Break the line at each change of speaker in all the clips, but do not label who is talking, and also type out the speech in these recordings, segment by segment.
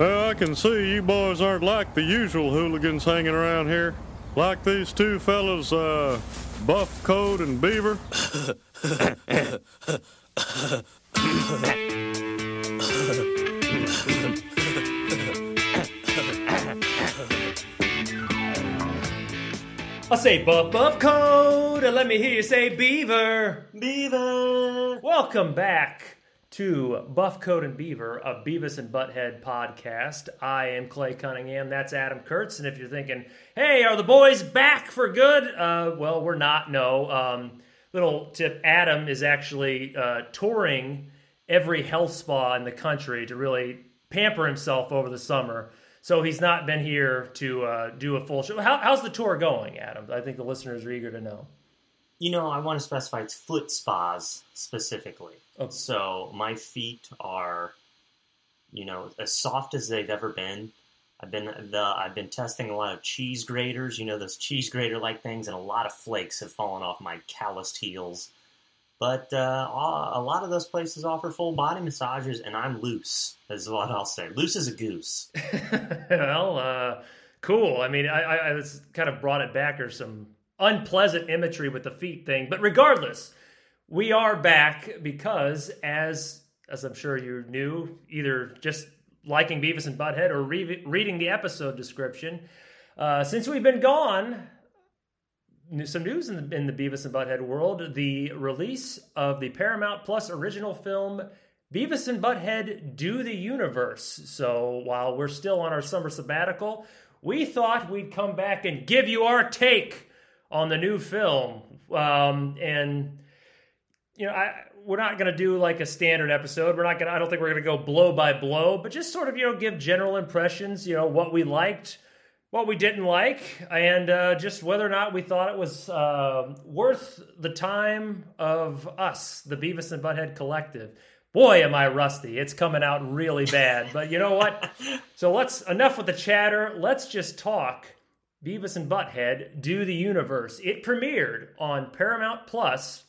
Well, I can see you boys aren't like the usual hooligans hanging around here. Like these two fellas, uh, Buff Coat and Beaver.
I say buff buff code, and let me hear you say beaver.
Beaver.
Welcome back to Buff Coat and Beaver, a Beavis and Butthead podcast. I am Clay Cunningham. That's Adam Kurtz. And if you're thinking, hey, are the boys back for good? Uh, well, we're not. No. Um, little tip: Adam is actually uh, touring every health spa in the country to really pamper himself over the summer. So he's not been here to uh, do a full show. How, how's the tour going, Adam? I think the listeners are eager to know.
You know, I want to specify it's foot spas specifically.
Oh.
So my feet are, you know, as soft as they've ever been. I've been the I've been testing a lot of cheese graters, you know, those cheese grater like things, and a lot of flakes have fallen off my calloused heels. But uh, a lot of those places offer full body massages, and I'm loose, is what I'll say. Loose as a goose.
well, uh, cool. I mean, I, I, I was kind of brought it back or some unpleasant imagery with the feet thing, but regardless, we are back because as as I'm sure you knew, either just liking Beavis and Butthead or re- reading the episode description, uh, since we've been gone, some news in the, in the Beavis and Butthead world: the release of the Paramount Plus original film Beavis and Butthead Do the Universe. So while we're still on our summer sabbatical, we thought we'd come back and give you our take on the new film. Um, and you know, I we're not going to do like a standard episode. We're not going to I don't think we're going to go blow by blow, but just sort of, you know, give general impressions, you know, what we liked, what we didn't like, and uh, just whether or not we thought it was uh, worth the time of us, the Beavis and Butthead Collective. Boy, am I rusty. It's coming out really bad. But you know what? So let's, enough with the chatter. Let's just talk Beavis and Butthead Do the Universe. It premiered on Paramount Plus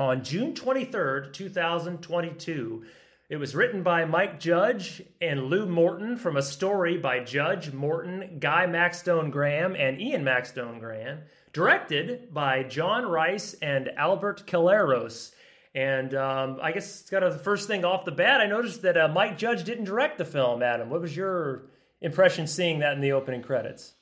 on June 23rd, 2022. It was written by Mike Judge and Lew Morton from a story by Judge, Morton, Guy Maxtone Graham, and Ian Maxtone Graham. Directed by John Rice and Albert Calleros. And um, I guess it's kind of the first thing off the bat. I noticed that uh, Mike Judge didn't direct the film, Adam. What was your impression seeing that in the opening credits?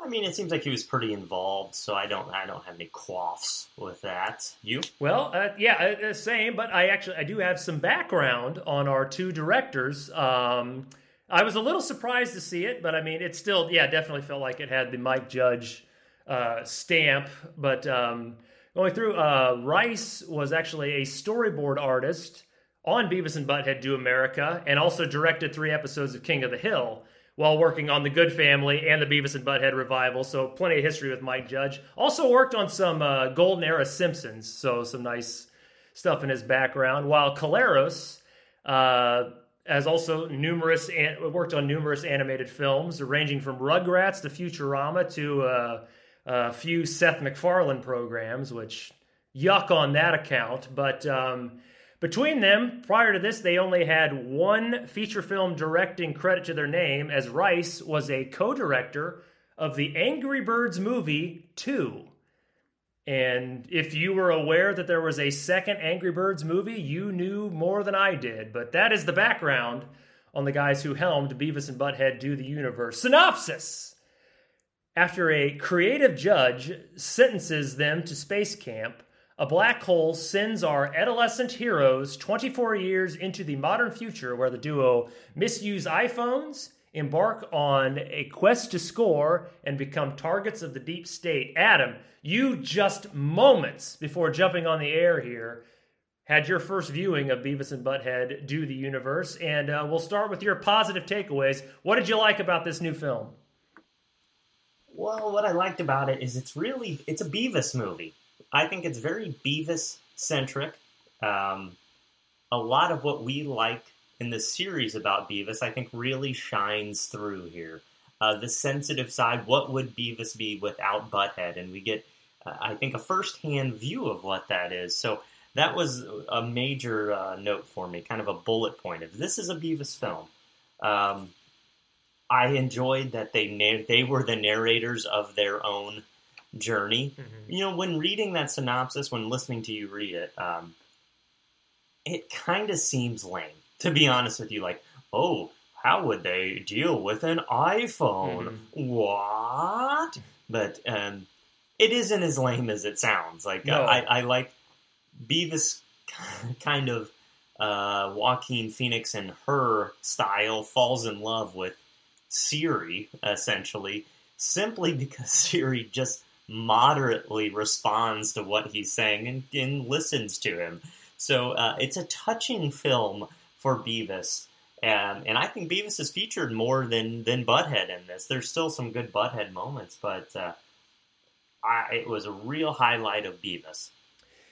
I mean, it seems like he was pretty involved, so I don't I don't have any quaffs with that. You?
Well, uh, yeah, uh, same. But I actually I do have some background on our two directors. Um, I was a little surprised to see it, but I mean, it still yeah definitely felt like it had the Mike Judge uh, stamp. But um, going through, uh, Rice was actually a storyboard artist on Beavis and Butthead Do America, and also directed three episodes of King of the Hill while working on The Goode Family and the Beavis and Butthead revival. So plenty of history with Mike Judge. Also worked on some uh, Golden Era Simpsons, so some nice stuff in his background. While Calleros uh, has also numerous an- worked on numerous animated films, ranging from Rugrats to Futurama to uh, a few Seth MacFarlane programs, which yuck on that account. But um, between them, prior to this, they only had one feature film directing credit to their name, as Rice was a co director of the Angry Birds movie 2. And if you were aware that there was a second Angry Birds movie, you knew more than I did. But that is the background on the guys who helmed Beavis and Butthead Do the Universe. Synopsis! After a creative judge sentences them to space camp, a black hole sends our adolescent heroes 24 years into the modern future where the duo misuse iPhones, embark on a quest to score, and become targets of the deep state. Adam, you just moments before jumping on the air here had your first viewing of Beavis and Butthead Do the Universe, and uh, we'll start with your positive takeaways. What did you like about this new film?
Well, what I liked about it is it's really it's a Beavis movie. I think it's very Beavis centric. Um, a lot of what we like in the series about Beavis, I think, really shines through here. Uh, the sensitive side, what would Beavis be without Butthead? And we get, uh, I think, a first-hand view of what that is. So that was a major uh, note for me, kind of a bullet point If this is a Beavis film. Um, I enjoyed that they na- they were the narrators of their own journey.
Mhm.
You know, when reading that synopsis, when listening to you read it, um, it kind of seems lame. To be honest with you, like, oh, how would they deal with an iPhone? What? But um, it isn't as lame as it sounds. Like
No.
I, I like Beavis kind of uh, Joaquin Phoenix and her style falls in love with Siri essentially simply because Siri just moderately responds to what he's saying and, and listens to him. So uh, it's a touching film for Beavis. And, and I think Beavis is featured more than, than Butthead in this. There's still some good Butthead moments, but uh, I, it was a real highlight of Beavis.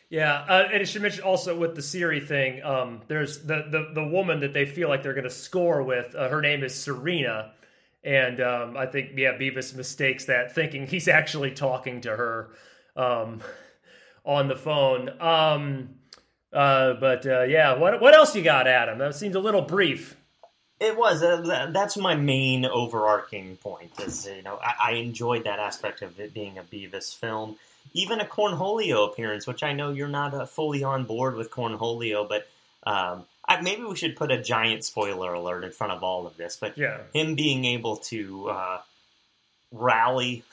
Yeah, uh, and it should mention also with the Siri thing. Um, there's the, the the woman that they feel like they're going to score with. Uh, her name is Serena, and um, I think yeah, Beavis mistakes that, thinking he's actually talking to her um, on the phone. Um, uh, but uh, yeah, what what else you got, Adam? That seems a little brief.
It was. Uh, that's my main overarching point. Is you know I, I enjoyed that aspect of it being a Beavis film, even a Cornholio appearance, which I know you're not uh, fully on board with Cornholio, but um, I, maybe we should put a giant spoiler alert in front of all of this. But
Yeah,
him being able to uh, rally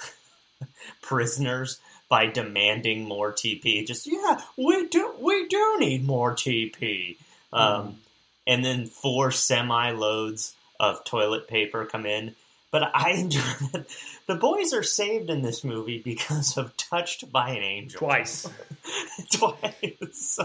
prisoners by demanding more TP. Just yeah, we do we do need more TP. Um, And then four semi loads of toilet paper come in. But I enjoy that the boys are saved in this movie because of touched by an angel
twice.
twice.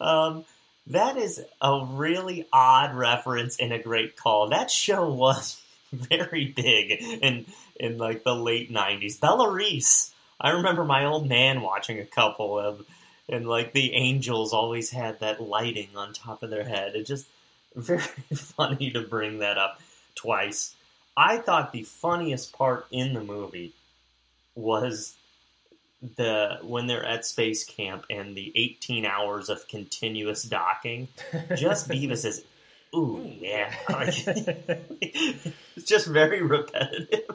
um, that is a really odd reference and a great call. That show was very big in in like the late '90s. Della Reese. I remember my old man watching a couple of, and like the angels always had that lighting on top of their head. It just very funny to bring that up twice. I thought the funniest part in the movie was the when they're at space camp and the 18 hours of continuous docking. Just Beavis is, ooh yeah, it's just very repetitive.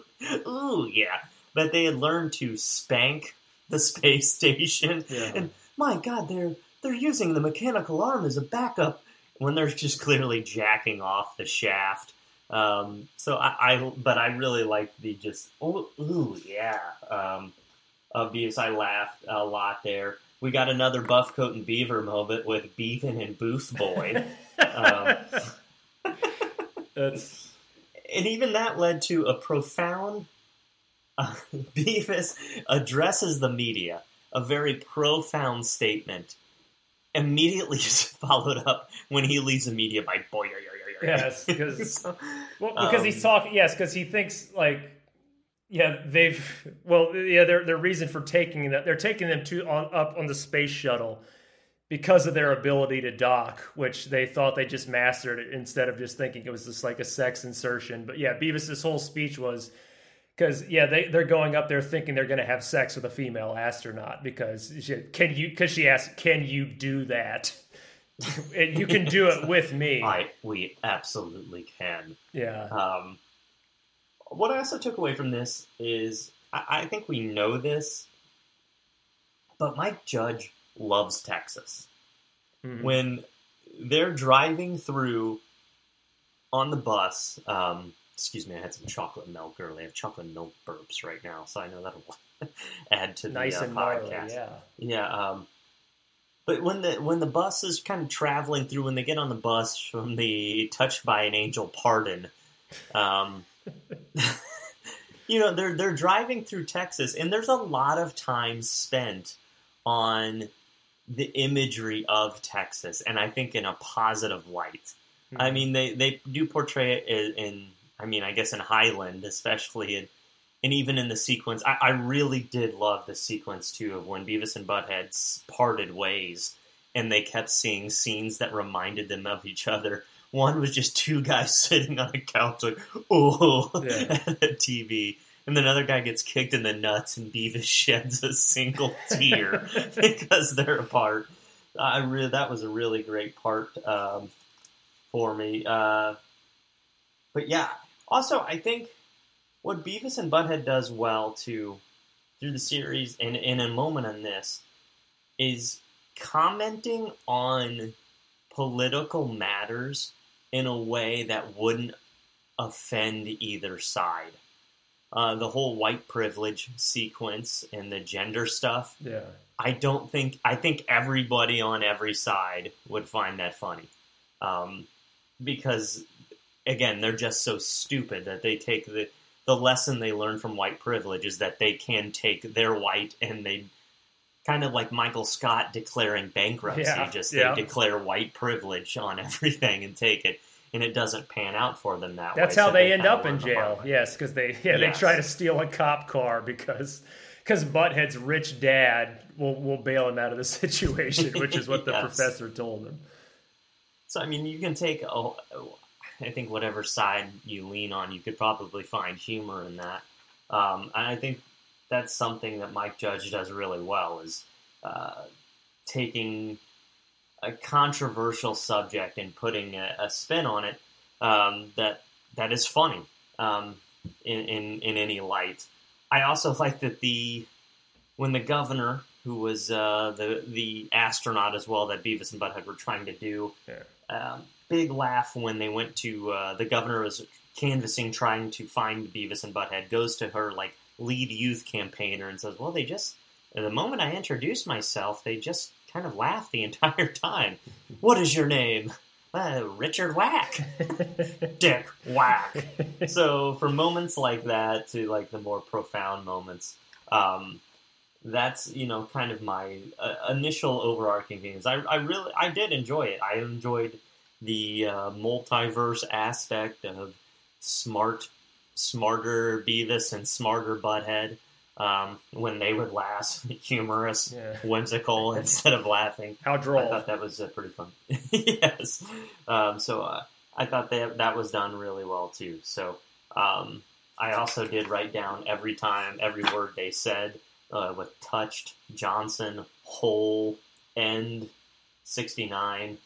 Ooh yeah, but they had learned to spank the space station,
Yeah.
and my God, they're they're using the mechanical arm as a backup when they're just clearly jacking off the shaft. Um, so I, I, but I really like the just oh, ooh yeah um, of Beavis. I laughed a lot there. We got another buff coat and Beaver moment with Beaven and Booth Boy, um,
That's
and even that led to a profound. Uh, Beavis addresses the media, a very profound statement. Immediately followed up when he leaves the media by boy.
Yes, because- Well, because he's
Um,
talking. Yes, because he thinks like, yeah, they've. Well, yeah, their their reason for taking that they're taking them to on up on the space shuttle because of their ability to dock, which they thought they just mastered it instead of just thinking it was just like a sex insertion. But yeah, Beavis's whole speech was because yeah, they they're going up there thinking they're going to have sex with a female astronaut because she, can you because she asked, can you do that? And you can do it with me.
I we absolutely can.
Yeah.
Um, what I also took away from this is I, I think we know this, but Mike Judge loves Texas.
Mhm.
When they're driving through on the bus, um, excuse me, I had some chocolate milk earlier. I have chocolate milk burps right now, so I know that'll add to the
nice
uh,
gnarly,
podcast.
yeah.
Yeah. Um, but when the when the bus is kind of traveling through, when they get on the bus from the Touched by an Angel pardon, um, you know they're they're driving through Texas, and there's a lot of time spent on the imagery of Texas, and I think in a positive light. I
Mhm.
mean, they, they do portray it in, in, I mean, I guess in Highland, especially, in, and even in the sequence. I, I really did love the sequence, too, of when Beavis and Butthead parted ways and they kept seeing scenes that reminded them of each other. One was just two guys sitting on a couch, like, oh,
Yeah.
at the TV. And then another guy gets kicked in the nuts, and Beavis sheds a single tear because they're apart. I really, that was a really great part um, for me. Uh, but yeah, also I think what Beavis and Butthead does well too through the series and in a moment on this is commenting on political matters in a way that wouldn't offend either side. Uh, the whole white privilege sequence and the gender stuff.
Yeah.
I don't think I think everybody on every side would find that funny, um, because again they're just so stupid that they take the the lesson they learn from white privilege is that they can take their white and they kind of like Michael Scott declaring bankruptcy.
Yeah,
just
yeah.
they declare white privilege on everything and take it, and it doesn't pan out for them that
That's
way.
how
so
they end up in
learn the hard
jail. Yes, because they yeah they try to steal a cop car because because Butthead's rich dad will will bail him out of the situation, which is what the
Yes.
professor told him.
So I mean, you can take. Oh, I think whatever side you lean on, you could probably find humor in that. Um, and I think that's something that Mike Judge does really well is uh, taking a controversial subject and putting a, a spin on it um, that that is funny um, in, in in any light. I also like that the when the governor, who was uh, the the astronaut as well that Beavis and Butthead were trying to do,
Yeah.
um, big laugh when they went to uh, the governor was canvassing trying to find Beavis and Butthead. Goes to her like lead youth campaigner and says, "Well, they just the moment I introduced myself, they just kind of laughed the entire time. what is your name?" Uh, Richard Whack. Dick Whack. so for moments like that to like the more profound moments, um, that's you know kind of my uh, initial overarching things. I, I really I did enjoy it. I enjoyed the uh, multiverse aspect of smart, smarter Beavis and smarter Butthead. Um, when they would laugh, humorous,
Yeah.
whimsical instead of laughing.
How droll!
I thought that was uh, pretty fun. yes. Um, so uh, I thought that that was done really well too. So um, I also did write down every time, every word they said uh, with touched, Johnson, whole, end, 69,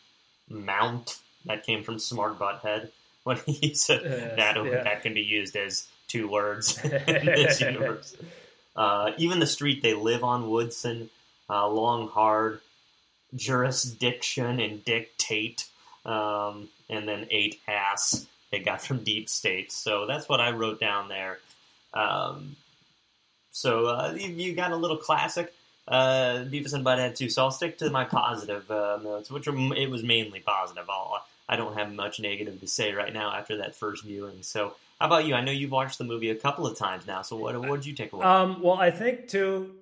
mount. That came from Smart Butthead when he said
Yes,
that
yeah.
that can be used as two words in this universe. Uh, even the street they live on, Woodson, uh, Long Hard, jurisdiction and dictate, um, and then eight ass they got from Deep State. So that's what I wrote down there. Um, so uh, you, you got a little classic. Uh, Beavis and Butthead too. So I'll stick to my positive uh, notes, which are, it was mainly positive. I'll, I don't have much negative to say right now after that first viewing. So how about you? I know you've watched the movie a couple of times now. So what what did you take away?
Um, well, I think too.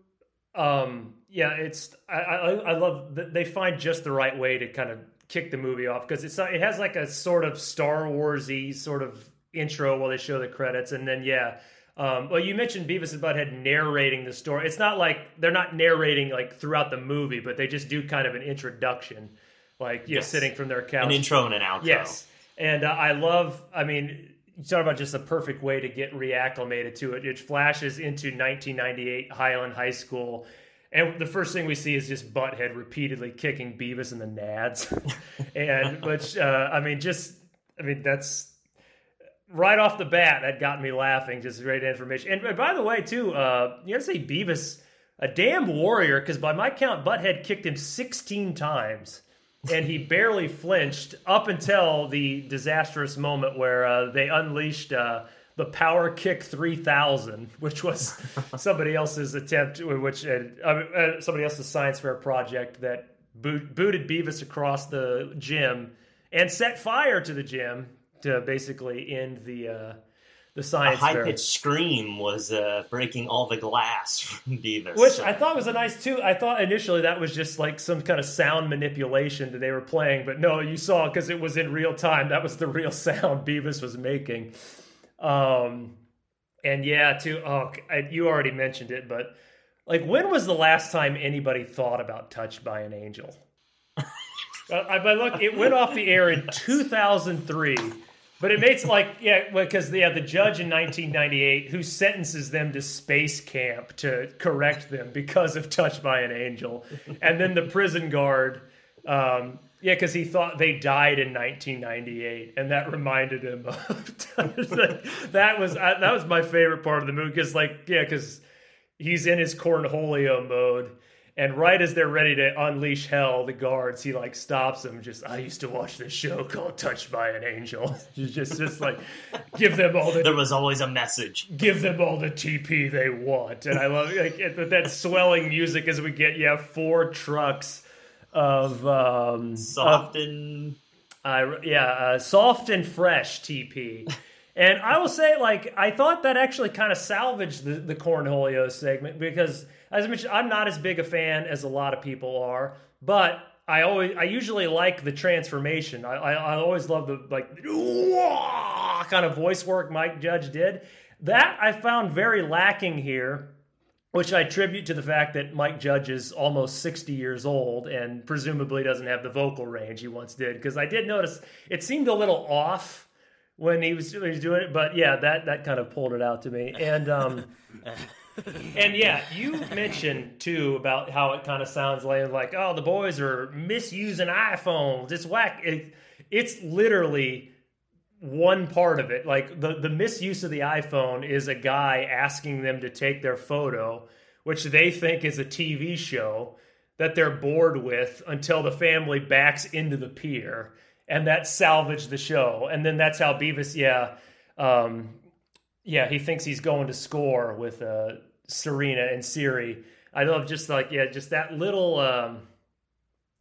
Um, yeah, it's I, I, I love they find just the right way to kind of kick the movie off because it's it has like a sort of Star Warsy sort of intro while they show the credits, and then yeah. Um, well, you mentioned Beavis and Butthead narrating the story. It's not like they're not narrating like throughout the movie, but they just do kind of an introduction, like you know,
Yes.
sitting from their couch.
An intro and an outro.
Yes, and uh, I love. I mean, you talk about just a perfect way to get reacclimated to it. It flashes into 1998 Highland High School, and the first thing we see is just Butthead repeatedly kicking Beavis in the nads, and which uh, I mean, just I mean that's right off the bat that got me laughing. Just great information. And, and by the way, too, uh, you gotta say Beavis, a damn warrior, because by my count, Butthead kicked him 16 times. And he barely flinched up until the disastrous moment where uh, they unleashed uh, the Power Kick 3000, which was somebody else's attempt, which uh, uh, somebody else's science fair project that boot, booted Beavis across the gym and set fire to the gym to basically end the the
A
science
high pitched scream was uh, breaking all the glass from Beavis.
Which
So-
I thought was a nice too. I thought initially that was just like some kind of sound manipulation that they were playing, but no, you saw because it was in real time. That was the real sound Beavis was making. Um, and yeah, too. Oh, I, you already mentioned it, but like, when was the last time anybody thought about "Touched by an Angel"? uh, I, but look, it went off the air in 2003. But it makes like yeah, because yeah, the judge in 1998 who sentences them to space camp to correct them because of touched by an angel, and then the prison guard um, Yeah, because he thought they died in 1998, and that reminded him of that was that was my favorite part of the movie. Because like, yeah, because he's in his cornholio mode, and right as they're ready to unleash hell, the guards he like stops them. Just I used to watch this show called Touched by an Angel. just just like give them all the
There was always a message.
give them all the TP they want, and I love like it- that swelling music as we get yeah four trucks of um
Soft and
uh, yeah, uh, soft and fresh TP. And I will say, like, I thought that actually kind of salvaged the, the Cornholio segment because, as I mentioned, I'm not as big a fan as a lot of people are, but I always, I usually like the transformation. I, I, I always love the, like, kind of voice work Mike Judge did. That I found very lacking here which I attribute to the fact that Mike Judge is almost 60 years old and presumably doesn't have the vocal range he once did. Because I did notice it seemed a little off when he was, when he was doing it, but yeah, that that kind of pulled it out to me. And um, and yeah, you mentioned too about how it kind of sounds like oh the boys are misusing iPhones. It's whack. It, it's literally one part of it. Like the the misuse of the iPhone is a guy asking them to take their photo, which they think is a TV show that they're bored with until the family backs into the pier, and that salvaged the show. And then that's how Beavis, yeah, um, yeah, he thinks he's going to score with uh, Serena and Siri. I love just like yeah, just that little. Um,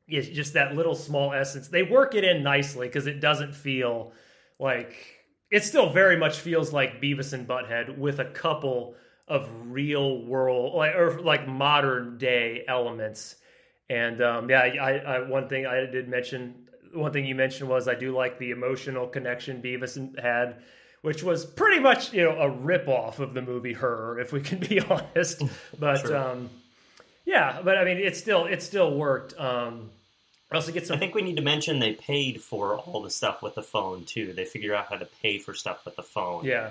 yeah, just that little small essence. They work it in nicely because it doesn't feel like it still very much feels like Beavis and Butthead with a couple of real world like or like modern day elements. And um, yeah, I, I one thing I did mention, one thing you mentioned was I do like the emotional connection Beavis had, which was pretty much you know a rip off of the movie Her, if we can be honest. But
Sure.
um, yeah, but I mean it still it still worked. Um, I also get some.
I think we need to mention they paid for all the stuff with the phone too. They figured out how to pay for stuff with the phone.
yeah.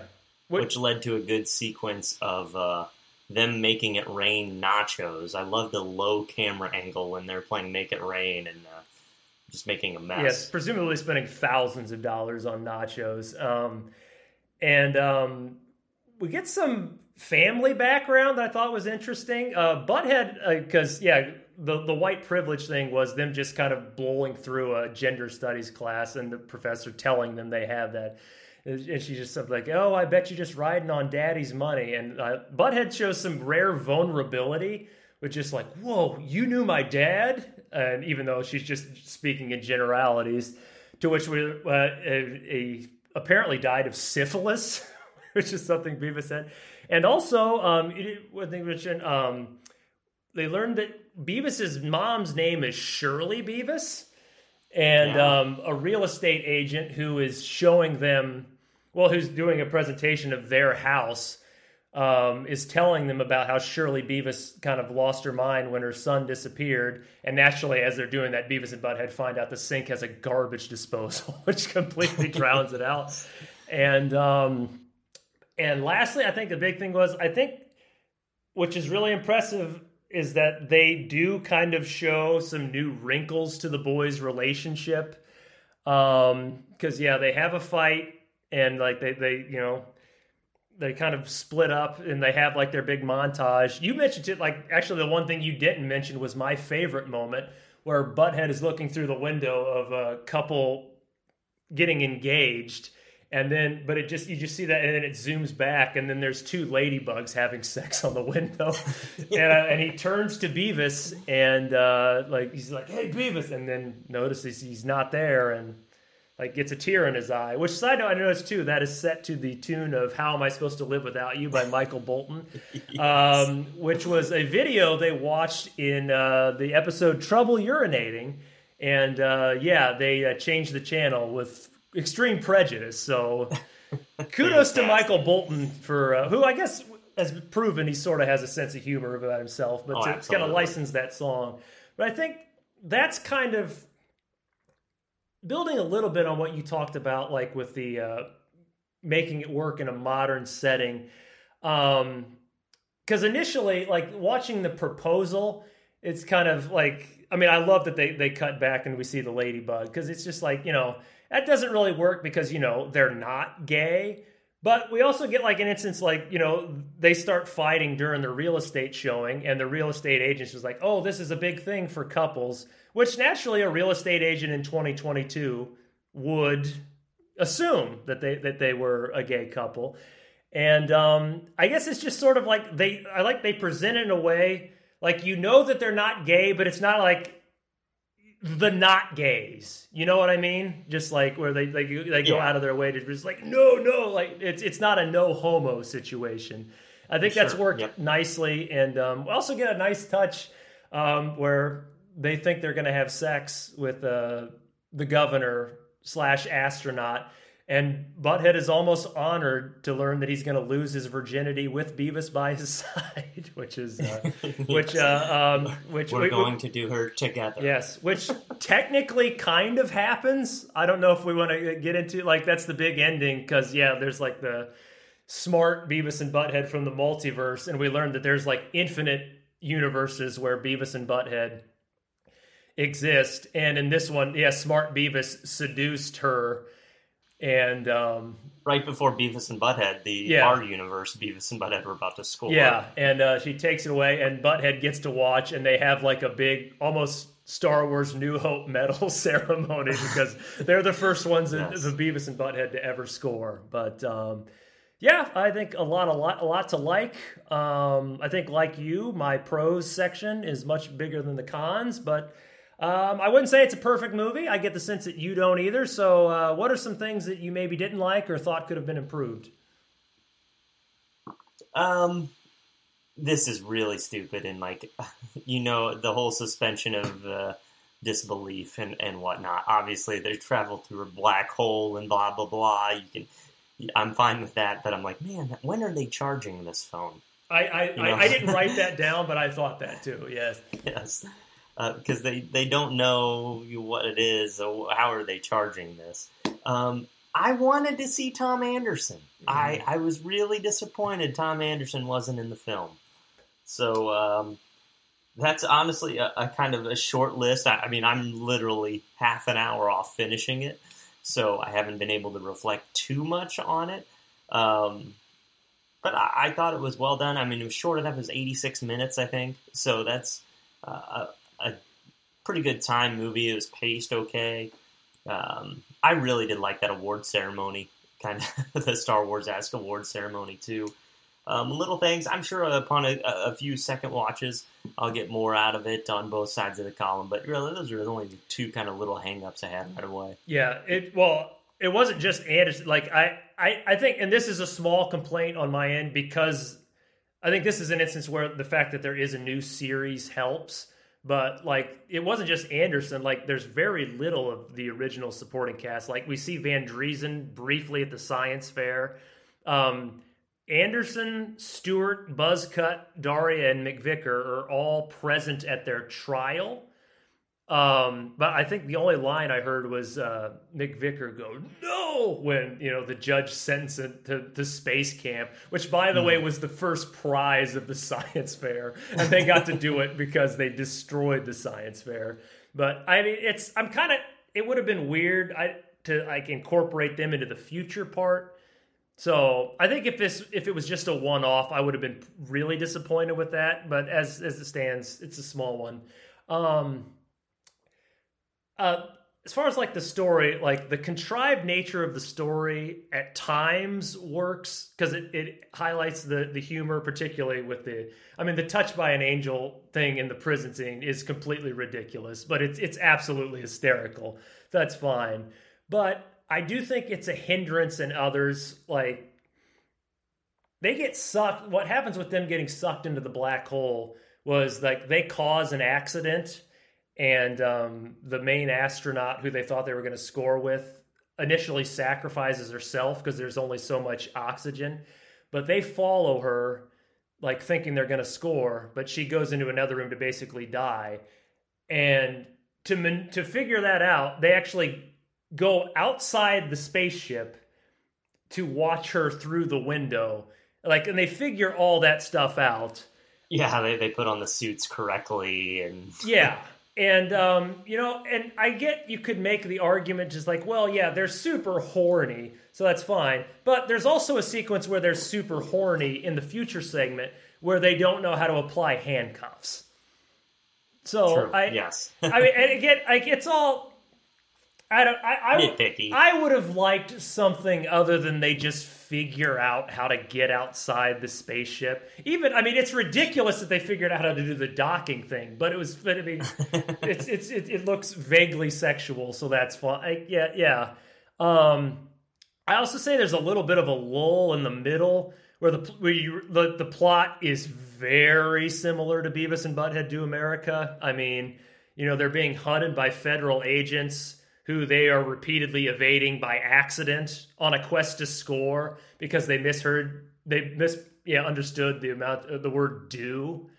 What-
which led to a good sequence of uh, them making it rain nachos. I love the low camera angle when they're playing Make It Rain and uh, just making a mess.
Yes, presumably spending thousands of dollars on nachos. Um, and um, we get some family background that I thought was interesting. Uh, Butthead, because yeah, the the white privilege thing was them just kind of blowing through a gender studies class, and the professor telling them they have that. And she's just something like, "Oh, I bet you're just riding on daddy's money." And uh, Butthead shows some rare vulnerability, which is like, "Whoa, you knew my dad," and even though she's just speaking in generalities, to which we uh, a, a apparently died of syphilis, which is something Beavis said, and also um, it- what they mentioned, um, they learned that Beavis's mom's name is Shirley Beavis. And
Yeah.
um, a real estate agent who is showing them, well, who's doing a presentation of their house, um, is telling them about how Shirley Beavis kind of lost her mind when her son disappeared. And naturally, as they're doing that, Beavis and Butthead find out the sink has a garbage disposal, which completely drowns it out. And um, and lastly, I think the big thing was I think, which is really impressive, is that they do kind of show some new wrinkles to the boys' relationship. Um, because yeah, they have a fight and like they they you know they kind of split up and they have like their big montage. You mentioned it like actually the one thing you didn't mention was my favorite moment where Butthead is looking through the window of a couple getting engaged and then but it just you just see that and then it zooms back and then there's two ladybugs having sex on the window and, uh, and he turns to beavis and uh like he's like hey beavis and then notices he's not there and like gets a tear in his eye which side note i noticed too that is set to the tune of how am i supposed to live without you by michael bolton um, which was a video they watched in uh, the episode trouble urinating and uh, yeah they uh, changed the channel with extreme prejudice so kudos to michael bolton for uh, who i guess has proven he sort of has a sense of humor about himself but
Oh,
to, to kind of license that song. But i think that's kind of building a little bit on what you talked about like with the uh, making it work in a modern setting um because initially like watching the proposal it's kind of like I mean, I love that they they cut back and we see the ladybug because it's just like you know that doesn't really work because you know they're not gay. But we also get like an instance like, you know, they start fighting during the real estate showing, and the real estate agent is like, oh, this is a big thing for couples, which naturally a real estate agent in 2022 would assume that they that they were a gay couple. And um, I guess it's just sort of like they I like they present it in a way like you know that they're not gay, but it's not like the not gays. You know what I mean? Just like where they they, they go
Yeah.
out of their way to just like no no like it's it's not a no homo situation. I think that's
Sure.
worked
Yep.
nicely, and um, we also get a nice touch um, where they think they're going to have sex with uh, the governor slash astronaut. And Butthead is almost honored to learn that he's going to lose his virginity with Beavis by his side, which is uh, which uh, um, which
We're
we- we-
going to do her together.
Yes, which technically kind of happens. I don't know if we want to get into like that's the big ending because yeah, there's like the smart Beavis and Butthead from the multiverse, and we learned that there's like infinite universes where Beavis and Butthead exist, and in this one, yeah, smart Beavis seduced her, and um,
Right before Beavis and Butthead, the
Yeah.
our universe, Beavis and Butthead were about to score.
Yeah, and uh, she takes it away, and Butthead gets to watch, and they have like a big, almost Star Wars New Hope medal ceremony because they're the first ones, in
Yes.
the Beavis and Butthead, to ever score. But um, yeah, I think a lot, a lot, a lot to like. Um, I think, like you, my pros section is much bigger than the cons, but. Um, I wouldn't say it's a perfect movie. I get the sense that you don't either. So, uh, what are some things that you maybe didn't like or thought could have been improved?
Um, this is really stupid and like, you know, the whole suspension of uh, disbelief and and whatnot. Obviously, they travel through a black hole and blah blah blah. You can, I'm fine with that, but I'm like, man, when are they charging this phone?
I I,
You know?
I, I didn't write that down, but I thought that too. Yes.
yes, because they they don't know what it is. Or how are they charging this? Um, I wanted to see Tom Anderson. I I was really disappointed Tom Anderson wasn't in the film. So um, that's honestly a, a kind of a short list. I, I mean, I'm literally half an hour off finishing it, so I haven't been able to reflect too much on it. Um, but I, I thought it was well done. I mean, it was short enough. It was 86 minutes, I think. So that's uh, a, pretty good time movie. It was paced okay. Um, I really did like that award ceremony, kind of the Star Wars Ask Award ceremony too. Um, little things. I'm sure upon a, a few second watches, I'll get more out of it on both sides of the column. But really, those are the only the two kind of little hangups I had right away.
Yeah. It well, it wasn't just Anderson. Like I, I, I think, and this is a small complaint on my end because I think this is an instance where the fact that there is a new series helps. But like, it wasn't just Anderson. Like, there's very little of the original supporting cast. Like, we see Van Driessen briefly at the science fair. Um, Anderson, Stewart, Buzzcut, Daria, and McVicker are all present at their trial. Um, but I think the only line I heard was uh, McVicker go no when you know the judge sentenced him to, to space camp, which by the way was the first prize of the science fair, and they got to do it because they destroyed the science fair. But I mean, it's I'm kind of it would have been weird I to like incorporate them into the future part. So I think if this if it was just a one off, I would have been really disappointed with that. But as as it stands, it's a small one. Um, uh, as far as like the story, like the contrived nature of the story at times works because it, it highlights the the humor, particularly with the I mean the touch by an angel thing in the prison scene is completely ridiculous, but it's it's absolutely hysterical. That's fine. But I do think it's a hindrance in others, like they get sucked. What happens with them getting sucked into the black hole was like they cause an accident, and um, the main astronaut who they thought they were going to score with initially sacrifices herself because there's only so much oxygen. But they follow her, like thinking they're going to score, but she goes into another room to basically die. And to to figure that out, they actually go outside the spaceship to watch her through the window. Like, and they figure all that stuff out.
Yeah, they, they put on the suits correctly, and
Yeah. And um, you know, and I get you could make the argument just like, well, yeah, they're super horny, so that's fine. But there's also a sequence where they're super horny in the future segment where they don't know how to apply handcuffs. So
True.
I
yes.
I mean, and again, like it's all. I don't. I I,
Nitpicky.
I would have liked something other than they just figure out how to get outside the spaceship. Even I mean, it's ridiculous that they figured out how to do the docking thing, but it was. But I mean, it's it's it, it looks vaguely sexual, so that's fun. I, yeah, yeah. Um, I also say there's a little bit of a lull in the middle where the where you, the the plot is very similar to Beavis and Butthead Do America. I mean, you know, they're being hunted by federal agents who they are repeatedly evading by accident on a quest to score because they misheard they mis yeah understood the amount of the word do.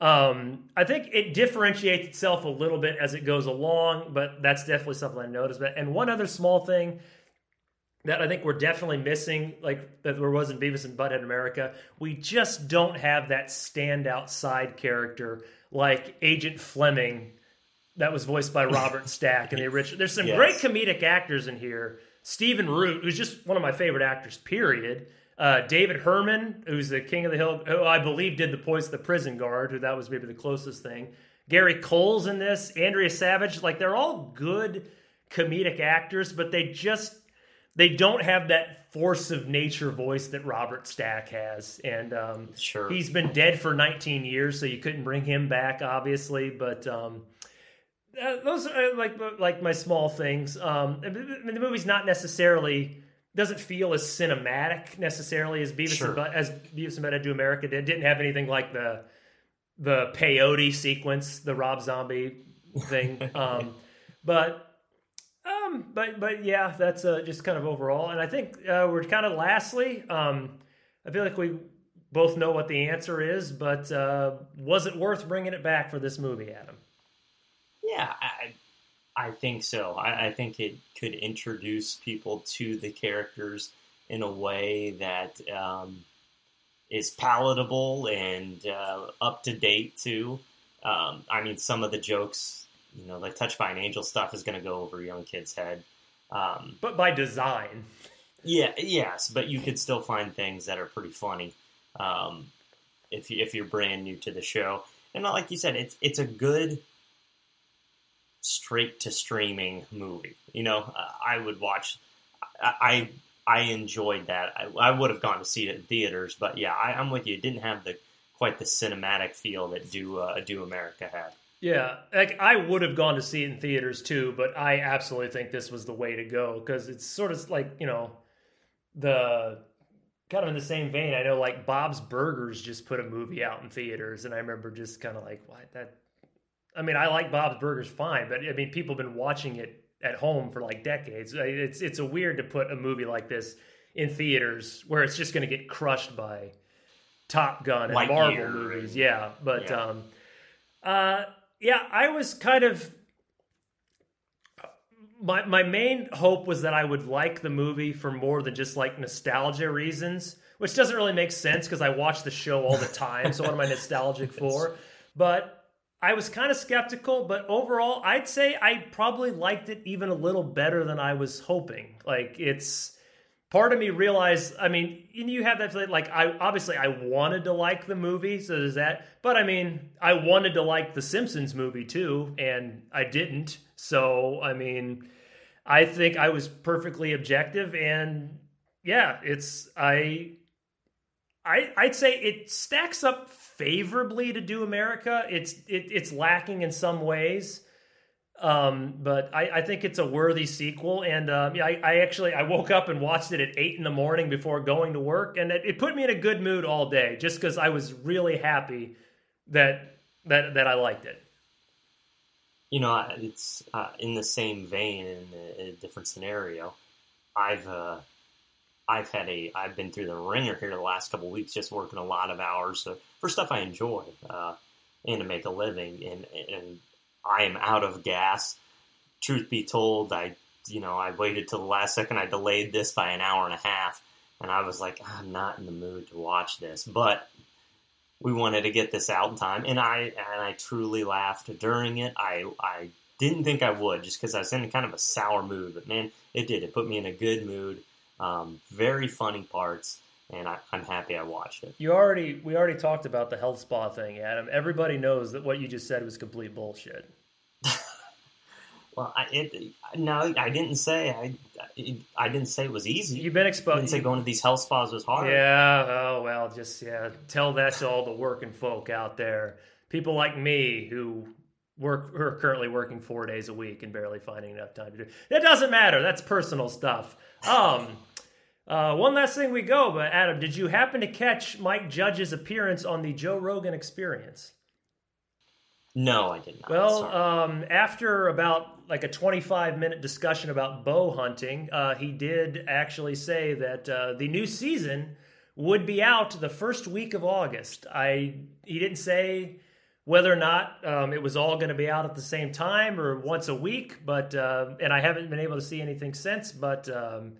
Um, I think it differentiates itself a little bit as it goes along, but that's definitely something I noticed. But and one other small thing that I think we're definitely missing, like that there was in Beavis and Butthead America. We just don't have that standout side character like Agent Fleming, that was voiced by Robert Stack in the original. There's some
Yes.
great comedic actors in here. Stephen Root, who's just one of my favorite actors, period. Uh, David Herman, who's the King of the Hill, who I believe did the voice of the prison guard, who that was maybe the closest thing. Gary Cole's in this. Andrea Savage, like they're all good comedic actors, but they just they don't have that force of nature voice that Robert Stack has, and um,
Sure.
he's been dead for 19 years, so you couldn't bring him back, obviously. But um, uh, those are like like my small things. Um, I mean, the movie's not necessarily doesn't feel as cinematic necessarily as Beavis
Sure.
and Butt, as Beavis and Butthead Do America did. Didn't have anything like the the peyote sequence, the Rob Zombie thing. um, but um, but but yeah, that's uh, just kind of overall. And I think uh, we're kind of lastly. Um, I feel like we both know what the answer is, but uh, was it worth bringing it back for this movie, Adam?
Yeah, I, I think so. I, I think it could introduce people to the characters in a way that um, is palatable and uh, up to date too. Um, I mean, some of the jokes, you know, like "Touched by an Angel" stuff is going to go over a young kid's head. Um,
But by design,
yeah, yes, but you could still find things that are pretty funny um, if you, if you're brand new to the show. And like you said, it's it's a good straight to streaming movie. You know, I would watch. I I, enjoyed that. I, I would have gone to see it in theaters, but yeah, I, I'm with you. It didn't have the quite the cinematic feel that Do uh, Do America had.
yeah, like I would have gone to see it in theaters too, but I absolutely think this was the way to go because it's sort of like you know the kind of in the same vein. I know like Bob's Burgers just put a movie out in theaters, and I remember just kind of like why that. I mean, I like Bob's Burgers fine, but I mean, people have been watching it at home for like decades. It's it's a weird to put a movie like this in theaters where it's just going to get crushed by Top Gun and Marvel
and-
movies. Yeah, but
Yeah.
um, uh, yeah, I was kind of my my main hope was that I would like the movie for more than just like nostalgia reasons, which doesn't really make sense because I watch the show all the time. so what am I nostalgic for? But I was kind of skeptical, but overall, I'd say I probably liked it even a little better than I was hoping. Like it's part of me realized, I mean, you have that like I obviously I wanted to like the movie, so there's that. But I mean, I wanted to like the Simpsons movie too, and I didn't. So I mean, I think I was perfectly objective, and yeah, it's I. I, I'd say it stacks up favorably to Do America. It's it, it's lacking in some ways, um, but I, I think it's a worthy sequel. And um, yeah, I, I actually I woke up and watched it at eight in the morning before going to work, and it, it put me in a good mood all day, just because I was really happy that that that I liked it.
You know, it's uh, in the same vein in a, a different scenario. I've uh, I've had a I've been through the ringer here the last couple weeks, just working a lot of hours for stuff I enjoy uh, and to make a living, and and I am out of gas. Truth be told, I you know I waited till the last second. I delayed this by an hour and a half, and I was like, I'm not in the mood to watch this, but we wanted to get this out in time, and I and I truly laughed during it. I I didn't think I would just because I was in kind of a sour mood, but man, it did. It put me in a good mood. Um, very funny parts, and I, I'm happy I watched it.
You already we already talked about the health spa thing, Adam. Everybody knows that what you just said was complete bullshit.
Well, I it, no, I didn't say I. I didn't say it was easy.
You've been exposed.
I didn't say going to these health spas was hard.
Yeah. Oh well, just yeah. Tell that to all the working folk out there. People like me who work who are currently working four days a week and barely finding enough time to do. It doesn't matter. That's personal stuff. Um. Uh, one last thing we go, but Adam, did you happen to catch Mike Judge's appearance on the Joe Rogan Experience?
No, I did not.
Well, um, after about like a 25 minute discussion about bow hunting, uh, he did actually say that uh, the new season would be out the first week of August. I he didn't say whether or not um, it was all going to be out at the same time or once a week, but uh, and I haven't been able to see anything since. But um,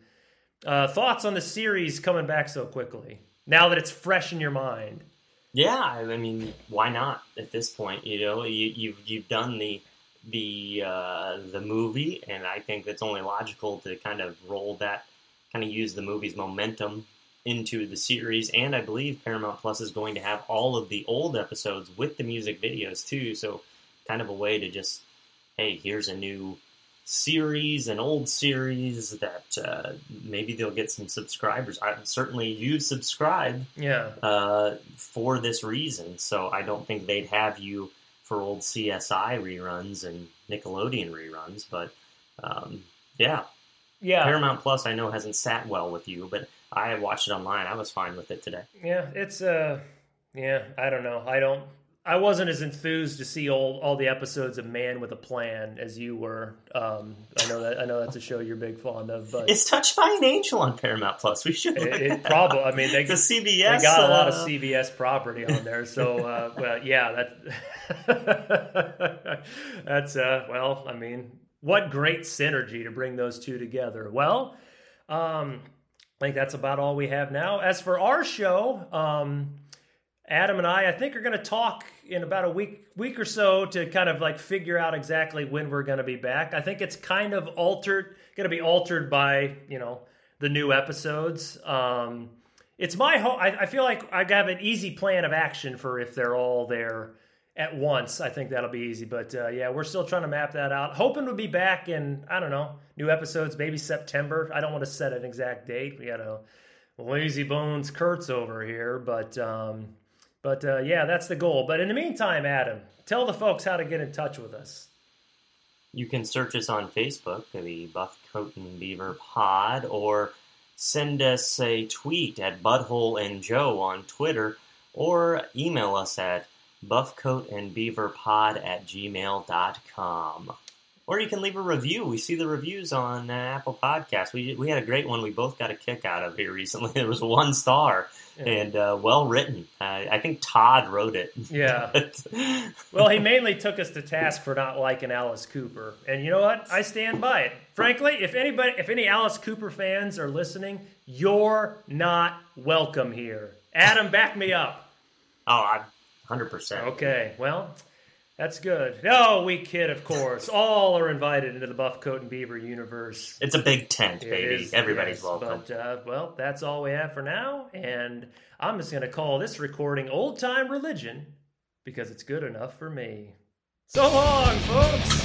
uh, thoughts on the series coming back so quickly now that it's fresh in your mind?
Yeah, I mean, why not at this point? You know, you, you've you've done the the uh, the movie, and I think it's only logical to kind of roll that, kind of use the movie's momentum into the series. And I believe Paramount Plus is going to have all of the old episodes with the music videos too. So, kind of a way to just, hey, here's a new series, an old series that uh, maybe they'll get some subscribers. I certainly you subscribe
Yeah.
uh, for this reason. So I don't think they'd have you for old CSI reruns and Nickelodeon reruns. But um, yeah,
Yeah.
Paramount Plus I know hasn't sat well with you, but I watched it online. I was fine with it today.
Yeah, it's uh yeah, I don't know. I don't I wasn't as enthused to see all all the episodes of Man with a Plan as you were. Um I know that I know that's a show you're big fond of, but
It's Touched by an Angel on Paramount Plus. We should.
it,
look
it probably. I mean they
It's a
they
CBS.
got a lot of
uh,
CBS property on there. So uh well yeah, that that's uh well, I mean, what great synergy to bring those two together. Well, um I think that's about all we have now. As for our show, um, Adam and I, I think, are going to talk in about a week, week or so to kind of like figure out exactly when we're going to be back. I think it's kind of altered, going to be altered by you know the new episodes. Um, it's my hope. I, I feel like I have an easy plan of action for if they're all there at once. I think that'll be easy. But uh, yeah, we're still trying to map that out. Hoping to be back in I don't know new episodes, maybe September. I don't want to set an exact date. We got a lazy bones Kurtz over here, but um, but uh, yeah, that's the goal. But in the meantime, Adam, tell the folks how to get in touch with us.
You can search us on Facebook, the Buff Coat and Beaver Pod, or send us a tweet at Butthole and Joe on Twitter, or email us at buffcoatandbeaverpod at gmail.com. Or you can leave a review. We see the reviews on uh, Apple Podcasts. We, we had a great one we both got a kick out of here recently. There was one star
Yeah.
and uh, well written. Uh, I think Todd wrote it.
Yeah. Well, he mainly took us to task for not liking Alice Cooper, and you know what? I stand by it. Frankly, if anybody, if any Alice Cooper fans are listening, you're not welcome here. Adam, back me up.
oh, I, 100%.
Okay, well, that's good. No, we kid, of course. All are invited into the Buff Coat and Beaver universe.
It's a big tent,
It
baby.
is,
Everybody's
yes,
welcome.
But uh, well, that's all we have for now, and I'm just going to call this recording "Old Time Religion" because it's good enough for me. So long, folks.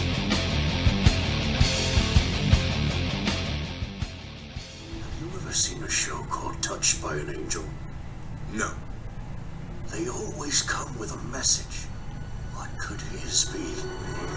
Have you ever seen a show called Touched by an Angel? No. They always come with a message. What could his be?